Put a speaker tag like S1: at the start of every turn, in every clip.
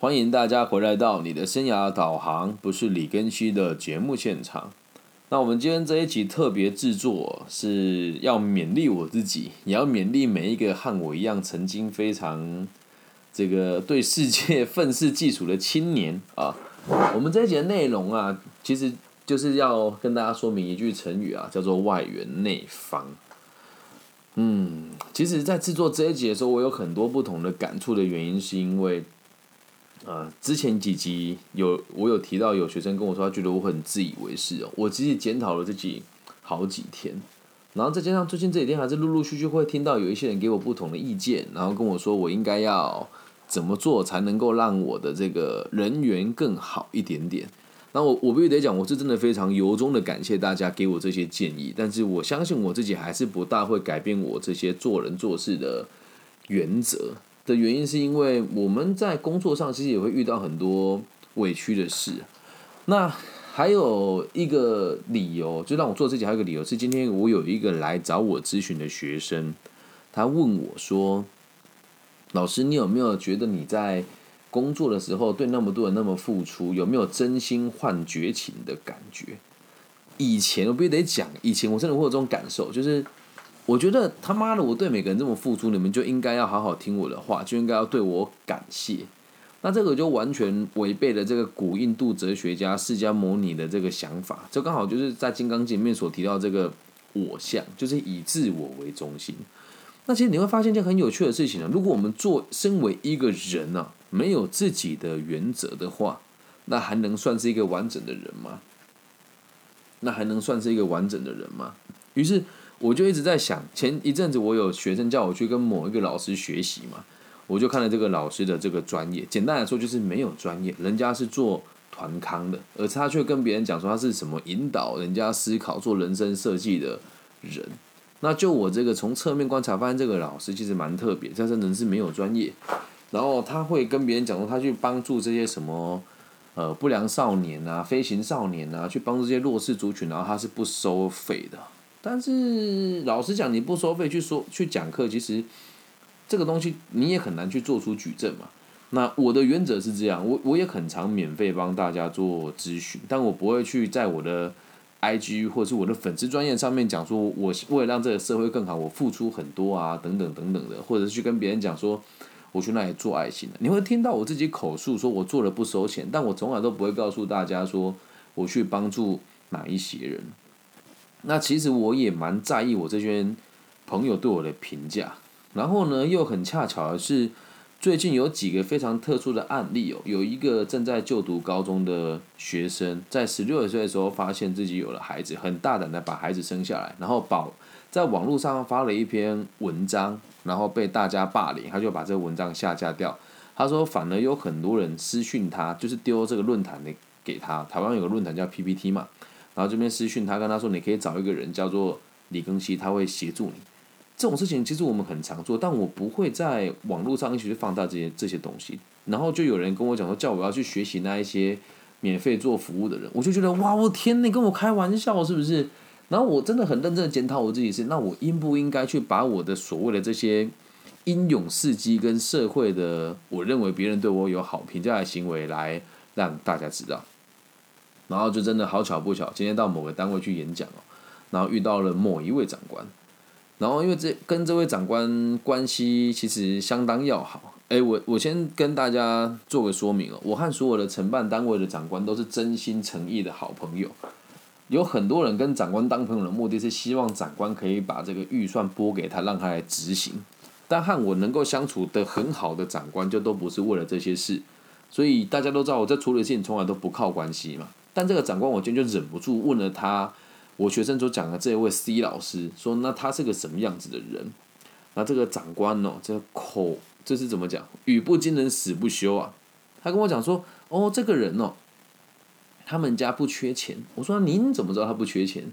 S1: 欢迎大家回来到你的生涯导航，不是李根熙的节目现场。那我们今天这一集特别制作，是要勉励我自己，也要勉励每一个和我一样曾经非常这个对世界愤世嫉俗的青年啊。我们这一集的内容啊，其实就是要跟大家说明一句成语啊，叫做外圆内方。嗯，其实，在制作这一集的时候，我有很多不同的感触的原因，是因为，呃，之前几集有我有提到，有学生跟我说，他觉得我很自以为是哦。我其实检讨了自己好几天，然后再加上最近这几天，还是陆陆续续会听到有一些人给我不同的意见，然后跟我说，我应该要怎么做才能够让我的这个人缘更好一点点。那我我必须得讲，我是真的非常由衷的感谢大家给我这些建议，但是我相信我自己还是不大会改变我这些做人做事的原则的原因，是因为我们在工作上其实也会遇到很多委屈的事。那还有一个理由，就让我做自己还有一个理由是，今天我有一个来找我咨询的学生，他问我说：“老师，你有没有觉得你在？”工作的时候对那么多人那么付出，有没有真心换绝情的感觉？以前我必须得讲，以前我真的会有这种感受，就是我觉得他妈的我对每个人这么付出，你们就应该要好好听我的话，就应该要对我感谢。那这个就完全违背了这个古印度哲学家释迦牟尼的这个想法，这刚好就是在《金刚经》里面所提到这个我相，就是以自我为中心。那其实你会发现一件很有趣的事情呢，如果我们做身为一个人呢。没有自己的原则的话，那还能算是一个完整的人吗？那还能算是一个完整的人吗？于是我就一直在想，前一阵子我有学生叫我去跟某一个老师学习嘛，我就看了这个老师的这个专业，简单来说就是没有专业，人家是做团康的，而他却跟别人讲说他是什么引导人家思考做人生设计的人。那就我这个从侧面观察，发现这个老师其实蛮特别，但是人是没有专业。然后他会跟别人讲说，他去帮助这些什么，呃，不良少年啊、飞行少年啊，去帮这些弱势族群，然后他是不收费的。但是老实讲，你不收费去说去讲课，其实这个东西你也很难去做出举证嘛。那我的原则是这样，我我也很常免费帮大家做咨询，但我不会去在我的 IG 或是我的粉丝专业上面讲说，我为了让这个社会更好，我付出很多啊，等等等等的，或者是去跟别人讲说。我去那里做爱心的，你会听到我自己口述说，我做了不收钱，但我从来都不会告诉大家说我去帮助哪一些人。那其实我也蛮在意我这些朋友对我的评价。然后呢，又很恰巧的是，最近有几个非常特殊的案例哦，有一个正在就读高中的学生，在十六岁的时候发现自己有了孩子，很大胆的把孩子生下来，然后保在网络上发了一篇文章。然后被大家霸凌，他就把这个文章下架掉。他说，反而有很多人私讯他，就是丢这个论坛的给他。台湾有个论坛叫 PPT 嘛，然后这边私讯他，跟他说，你可以找一个人叫做李庚希，他会协助你。这种事情其实我们很常做，但我不会在网络上一起去放大这些这些东西。然后就有人跟我讲说，叫我要去学习那一些免费做服务的人，我就觉得哇，我天，你跟我开玩笑是不是？然后我真的很认真的检讨我自己是，那我应不应该去把我的所谓的这些英勇事迹跟社会的我认为别人对我有好评价的行为来让大家知道？然后就真的好巧不巧，今天到某个单位去演讲哦，然后遇到了某一位长官，然后因为这跟这位长官关系其实相当要好，哎，我我先跟大家做个说明哦，我和所有的承办单位的长官都是真心诚意的好朋友。有很多人跟长官当朋友的目的是希望长官可以把这个预算拨给他，让他来执行。但和我能够相处的很好的长官，就都不是为了这些事。所以大家都知道我在处理事情从来都不靠关系嘛。但这个长官，我今天就忍不住问了他，我学生所讲的这位 C 老师，说那他是个什么样子的人？那这个长官哦，这个口这是怎么讲？语不惊人死不休啊！他跟我讲说，哦，这个人哦。他们家不缺钱，我说您怎么知道他不缺钱？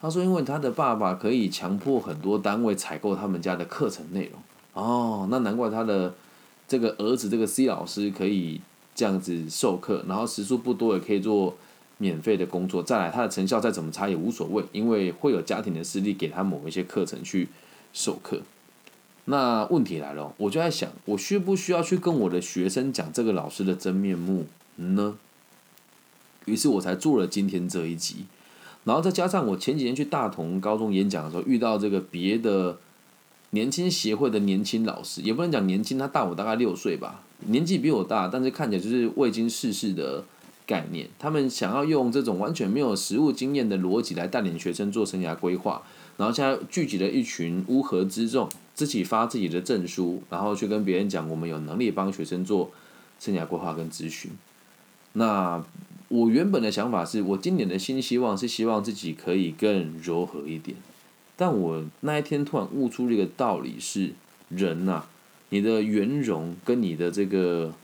S1: 他说因为他的爸爸可以强迫很多单位采购他们家的课程内容。哦，那难怪他的这个儿子这个 C 老师可以这样子授课，然后时数不多也可以做免费的工作。再来他的成效再怎么差也无所谓，因为会有家庭的势力给他某一些课程去授课。那问题来了，我就在想，我需不需要去跟我的学生讲这个老师的真面目呢？于是我才做了今天这一集，然后再加上我前几天去大同高中演讲的时候，遇到这个别的年轻协会的年轻老师，也不能讲年轻，他大我大概六岁吧，年纪比我大，但是看起来就是未经世事的概念。他们想要用这种完全没有实务经验的逻辑来带领学生做生涯规划，然后现在聚集了一群乌合之众，自己发自己的证书，然后去跟别人讲我们有能力帮学生做生涯规划跟咨询。那我原本的想法是我今年的新希望是希望自己可以更柔和一点，但我那一天突然悟出了一个道理是：人呐，你的圆融跟你的这个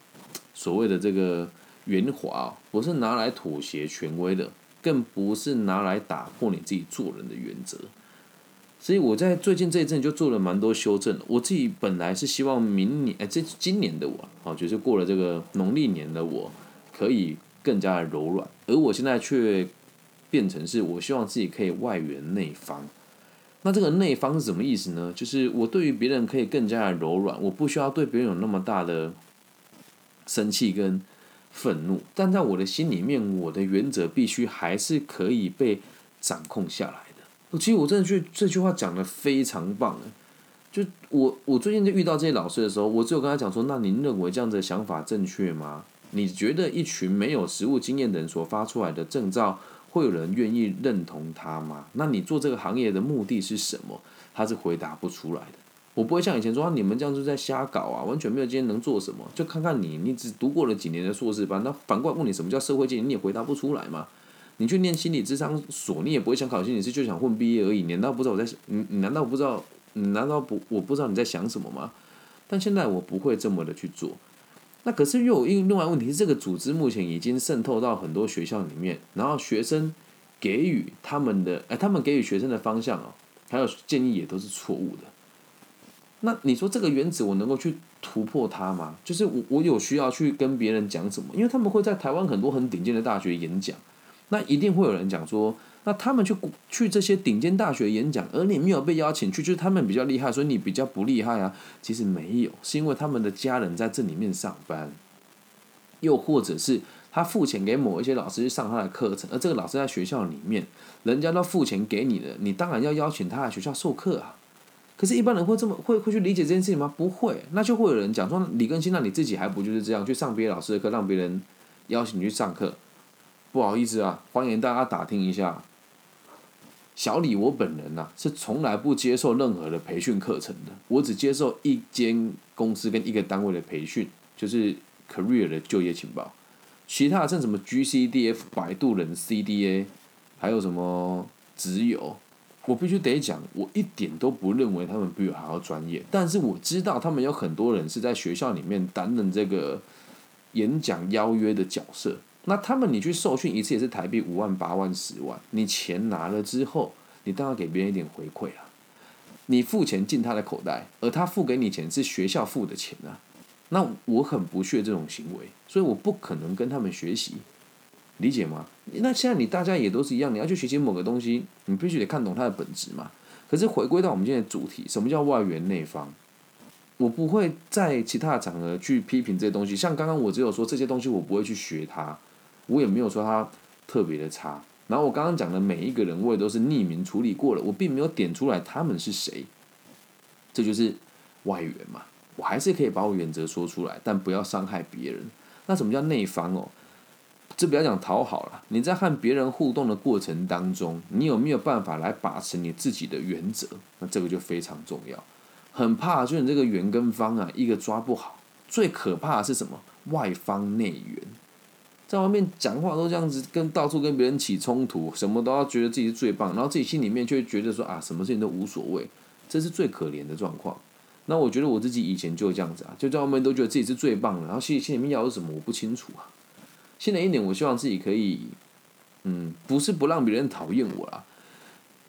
S1: 所谓的这个圆滑，不是拿来妥协权威的，更不是拿来打破你自己做人的原则。所以我在最近这一阵就做了蛮多修正。我自己本来是希望明年，哎，这今年的我，哦，就是过了这个农历年的我，可以。更加的柔软，而我现在却变成是我希望自己可以外圆内方。那这个内方是什么意思呢？就是我对于别人可以更加的柔软，我不需要对别人有那么大的生气跟愤怒，但在我的心里面，我的原则必须还是可以被掌控下来的。其实我真的觉得这句话讲的非常棒就我我最近在遇到这些老师的时候，我只有跟他讲说：“那您认为这样的想法正确吗？”你觉得一群没有实务经验的人所发出来的证照，会有人愿意认同他吗？那你做这个行业的目的是什么？他是回答不出来的。我不会像以前说啊，你们这样就在瞎搞啊，完全没有今天能做什么。就看看你，你只读过了几年的硕士班，那反过来问你什么叫社会经验，你也回答不出来嘛？你去念心理智商所，你也不会想考心理师，就想混毕业而已。你难道不知道我在？你你难道不知道？你难道不？我不知道你在想什么吗？但现在我不会这么的去做。那可是又有一另外问题是，这个组织目前已经渗透到很多学校里面，然后学生给予他们的，哎，他们给予学生的方向哦，还有建议也都是错误的。那你说这个原则我能够去突破它吗？就是我我有需要去跟别人讲什么？因为他们会在台湾很多很顶尖的大学演讲，那一定会有人讲说。那他们去去这些顶尖大学演讲，而你没有被邀请去，就是他们比较厉害，所以你比较不厉害啊？其实没有，是因为他们的家人在这里面上班，又或者是他付钱给某一些老师去上他的课程，而这个老师在学校里面，人家都付钱给你的，你当然要邀请他来学校授课啊。可是，一般人会这么会会去理解这件事情吗？不会，那就会有人讲说，李根新，那你自己还不就是这样去上别的老师的课，让别人邀请你去上课？不好意思啊，欢迎大家打听一下。小李，我本人呐是从来不接受任何的培训课程的，我只接受一间公司跟一个单位的培训，就是 career 的就业情报，其他的像什么 GCDF、摆渡人 CDA，还有什么只有，我必须得讲，我一点都不认为他们比我还要专业，但是我知道他们有很多人是在学校里面担任这个演讲邀约的角色。那他们你去受训一次也是台币五万八万十万，你钱拿了之后，你当然给别人一点回馈啊。你付钱进他的口袋，而他付给你钱是学校付的钱啊。那我很不屑这种行为，所以我不可能跟他们学习，理解吗？那现在你大家也都是一样，你要去学习某个东西，你必须得看懂它的本质嘛。可是回归到我们今天的主题，什么叫外圆内方？我不会在其他的场合去批评这些东西，像刚刚我只有说这些东西我不会去学它。我也没有说他特别的差，然后我刚刚讲的每一个人，我也都是匿名处理过了，我并没有点出来他们是谁，这就是外援嘛。我还是可以把我原则说出来，但不要伤害别人。那什么叫内方哦？这不要讲讨好了，你在和别人互动的过程当中，你有没有办法来把持你自己的原则？那这个就非常重要。很怕就是你这个圆跟方啊，一个抓不好。最可怕的是什么？外方内圆。在外面讲话都这样子，跟到处跟别人起冲突，什么都要觉得自己是最棒，然后自己心里面却觉得说啊，什么事情都无所谓，这是最可怜的状况。那我觉得我自己以前就这样子啊，就在外面都觉得自己是最棒的，然后心心里面要的是什么我不清楚啊。新的一年，我希望自己可以，嗯，不是不让别人讨厌我啦，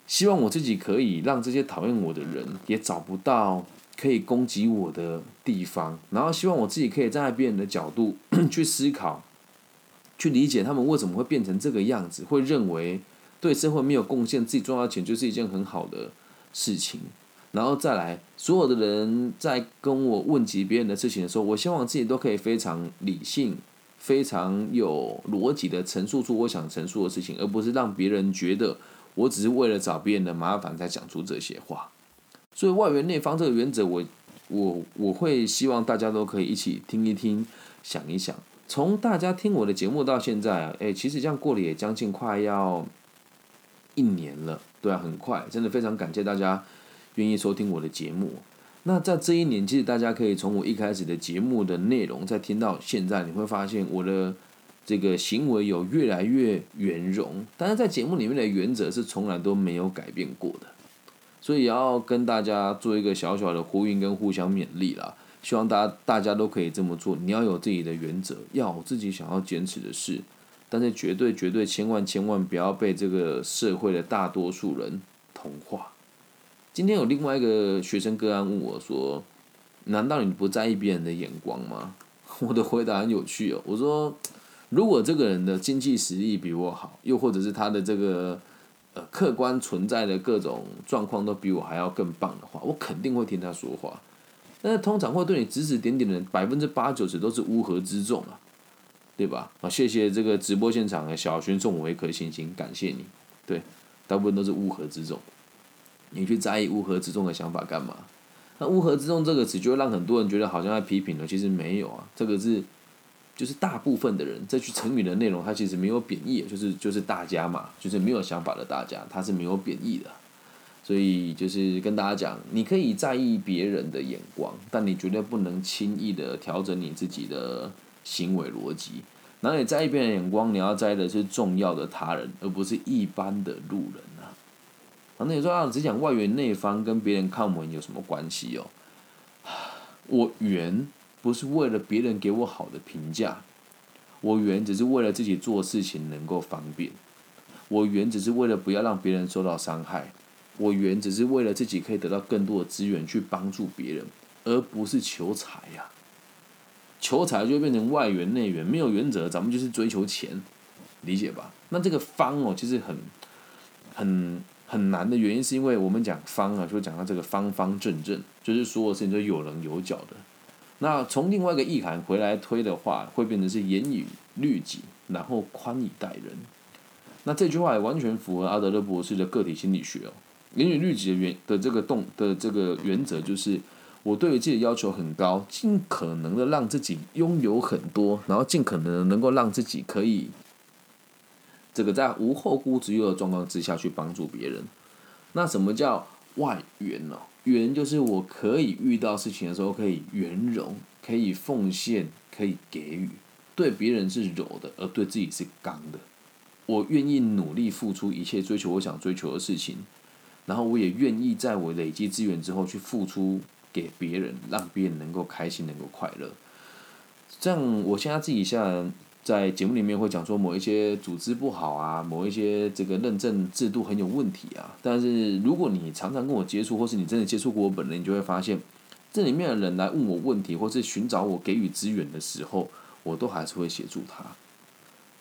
S1: 希望我自己可以让这些讨厌我的人也找不到可以攻击我的地方，然后希望我自己可以站在别人的角度 去思考。去理解他们为什么会变成这个样子，会认为对社会没有贡献，自己赚到钱就是一件很好的事情。然后再来，所有的人在跟我问及别人的事情的时候，我希望自己都可以非常理性、非常有逻辑的陈述出我想陈述的事情，而不是让别人觉得我只是为了找别人的麻烦才讲出这些话。所以外圆内方这个原则，我我我会希望大家都可以一起听一听、想一想。从大家听我的节目到现在啊，哎，其实这样过了也将近快要一年了，对啊，很快，真的非常感谢大家。愿意收听我的节目，那在这一年，其实大家可以从我一开始的节目的内容，再听到现在，你会发现我的这个行为有越来越圆融。但是在节目里面的原则是从来都没有改变过的，所以要跟大家做一个小小的呼应跟互相勉励啦。希望大家大家都可以这么做。你要有自己的原则，要有自己想要坚持的事，但是绝对绝对千万千万不要被这个社会的大多数人同化。今天有另外一个学生个案问我说：“难道你不在意别人的眼光吗？” 我的回答很有趣哦。我说：“如果这个人的经济实力比我好，又或者是他的这个呃客观存在的各种状况都比我还要更棒的话，我肯定会听他说话。但是通常会对你指指点点的人百分之八九十都是乌合之众啊，对吧？啊，谢谢这个直播现场的小轩送我一颗星星，感谢你。对，大部分都是乌合之众。”你去在意乌合之众的想法干嘛？那乌合之众这个词就会让很多人觉得好像在批评了，其实没有啊。这个是就是大部分的人，这句成语的内容它其实没有贬义，就是就是大家嘛，就是没有想法的大家，它是没有贬义的。所以就是跟大家讲，你可以在意别人的眼光，但你绝对不能轻易的调整你自己的行为逻辑。然后你在意别人眼光，你要在意的是重要的他人，而不是一般的路人啊。那你说啊，只讲外圆内方跟别人看我有什么关系哦？我圆不是为了别人给我好的评价，我圆只是为了自己做事情能够方便，我圆只是为了不要让别人受到伤害，我圆只是为了自己可以得到更多的资源去帮助别人，而不是求财呀。求财就会变成外圆内圆，没有原则，咱们就是追求钱，理解吧？那这个方哦，其实很很。很难的原因是因为我们讲方啊，就讲到这个方方正正，就是所有事情都有棱有角的。那从另外一个意涵回来推的话，会变成是严以律己，然后宽以待人。那这句话也完全符合阿德勒博士的个体心理学哦。严以律己的原的这个动的这个原则就是，我对于自己的要求很高，尽可能的让自己拥有很多，然后尽可能能够让自己可以。这个在无后顾之忧的状况之下去帮助别人，那什么叫外圆呢？圆就是我可以遇到事情的时候可以圆融，可以奉献，可以给予，对别人是柔的，而对自己是刚的。我愿意努力付出一切，追求我想追求的事情，然后我也愿意在我累积资源之后去付出给别人，让别人能够开心，能够快乐。这样，我现在自己现在。在节目里面会讲说某一些组织不好啊，某一些这个认证制度很有问题啊。但是如果你常常跟我接触，或是你真的接触过我本人，你就会发现，这里面的人来问我问题，或是寻找我给予资源的时候，我都还是会协助他。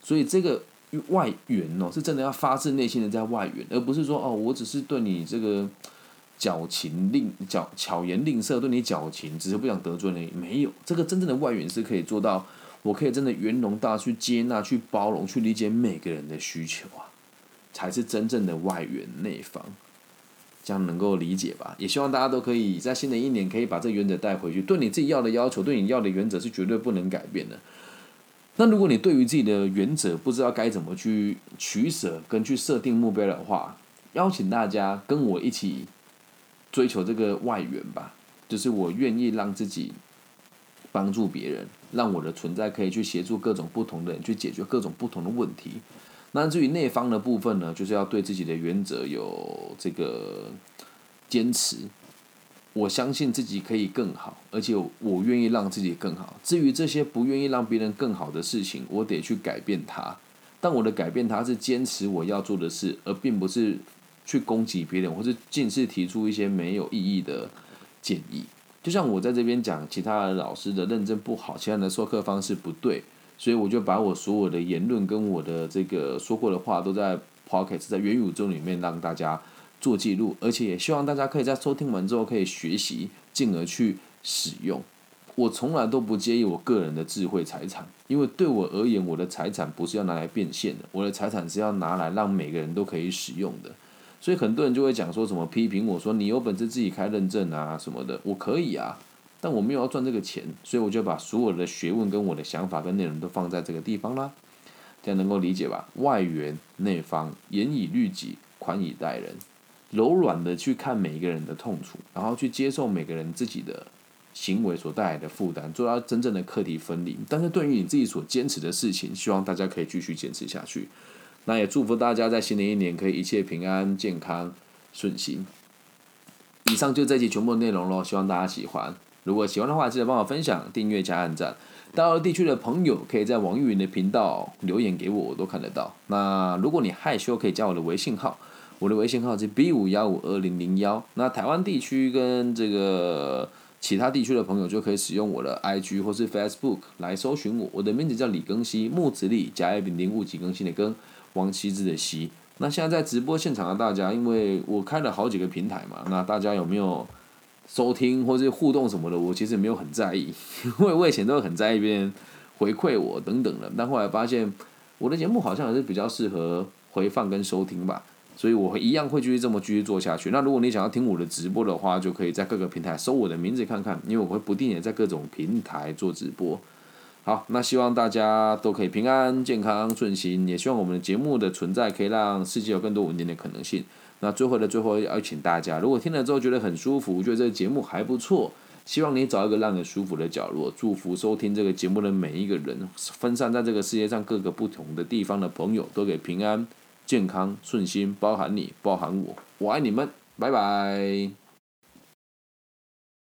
S1: 所以这个外援哦，是真的要发自内心的在外援，而不是说哦，我只是对你这个矫情吝矫巧言令色，对你矫情，只是不想得罪你。没有，这个真正的外援是可以做到。我可以真的圆融大去接纳、去包容、去理解每个人的需求啊，才是真正的外援内方，这样能够理解吧？也希望大家都可以在新的一年可以把这原则带回去。对你自己要的要求，对你要的原则是绝对不能改变的。那如果你对于自己的原则不知道该怎么去取舍跟去设定目标的话，邀请大家跟我一起追求这个外援吧。就是我愿意让自己帮助别人。让我的存在可以去协助各种不同的人去解决各种不同的问题。那至于内方的部分呢，就是要对自己的原则有这个坚持。我相信自己可以更好，而且我愿意让自己更好。至于这些不愿意让别人更好的事情，我得去改变它。但我的改变，它是坚持我要做的事，而并不是去攻击别人，或是尽是提出一些没有意义的建议。就像我在这边讲，其他的老师的认证不好，其他人的授课方式不对，所以我就把我所有的言论跟我的这个说过的话，都在 Pocket 在元宇宙里面让大家做记录，而且也希望大家可以在收听完之后可以学习，进而去使用。我从来都不介意我个人的智慧财产，因为对我而言，我的财产不是要拿来变现的，我的财产是要拿来让每个人都可以使用的。所以很多人就会讲说什么批评我说你有本事自己开认证啊什么的，我可以啊，但我没有要赚这个钱，所以我就把所有的学问跟我的想法跟内容都放在这个地方啦，这样能够理解吧？外圆内方，严以律己，宽以待人，柔软的去看每一个人的痛楚，然后去接受每个人自己的。行为所带来的负担，做到真正的课题分离。但是对于你自己所坚持的事情，希望大家可以继续坚持下去。那也祝福大家在新的一年可以一切平安、健康、顺心。以上就这期全部内容喽，希望大家喜欢。如果喜欢的话，记得帮我分享、订阅加按赞。大陆地区的朋友可以在网易云的频道留言给我，我都看得到。那如果你害羞，可以加我的微信号，我的微信号是 B 五幺五二零零幺。那台湾地区跟这个。其他地区的朋友就可以使用我的 IG 或是 Facebook 来搜寻我，我的名字叫李更新，木子李，甲乙丙丁戊己更新的更，王羲之的羲。那现在在直播现场的大家，因为我开了好几个平台嘛，那大家有没有收听或是互动什么的？我其实没有很在意，因为我以前都很在意别人回馈我等等的，但后来发现我的节目好像还是比较适合回放跟收听吧。所以我会一样会继续这么继续做下去。那如果你想要听我的直播的话，就可以在各个平台搜我的名字看看，因为我会不定也在各种平台做直播。好，那希望大家都可以平安、健康、顺心，也希望我们的节目的存在可以让世界有更多稳定的可能性。那最后的最后要请大家，如果听了之后觉得很舒服，觉得这个节目还不错，希望你找一个让你舒服的角落，祝福收听这个节目的每一个人，分散在这个世界上各个不同的地方的朋友都给平安。健康顺心，包含你，包含我，我爱你们，拜拜。